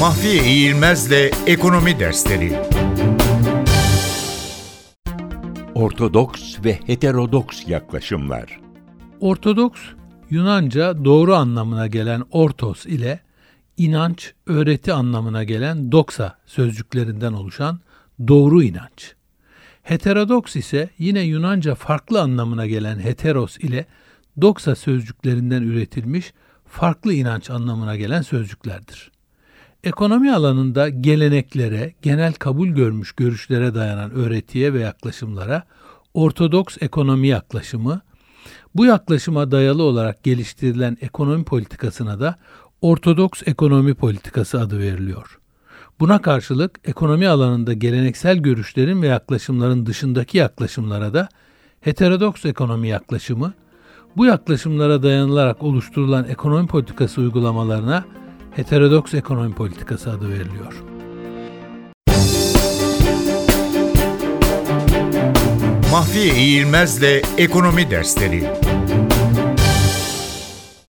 Mahfiye İğilmez'le Ekonomi Dersleri Ortodoks ve heterodoks yaklaşımlar. Ortodoks, Yunanca doğru anlamına gelen ortos ile inanç, öğreti anlamına gelen doksa sözcüklerinden oluşan doğru inanç. Heterodoks ise yine Yunanca farklı anlamına gelen heteros ile doksa sözcüklerinden üretilmiş farklı inanç anlamına gelen sözcüklerdir. Ekonomi alanında geleneklere, genel kabul görmüş görüşlere dayanan öğretiye ve yaklaşımlara ortodoks ekonomi yaklaşımı, bu yaklaşıma dayalı olarak geliştirilen ekonomi politikasına da ortodoks ekonomi politikası adı veriliyor. Buna karşılık ekonomi alanında geleneksel görüşlerin ve yaklaşımların dışındaki yaklaşımlara da heterodoks ekonomi yaklaşımı, bu yaklaşımlara dayanılarak oluşturulan ekonomi politikası uygulamalarına heterodoks ekonomi politikası adı veriliyor. Mahfiye İğilmez'le Ekonomi Dersleri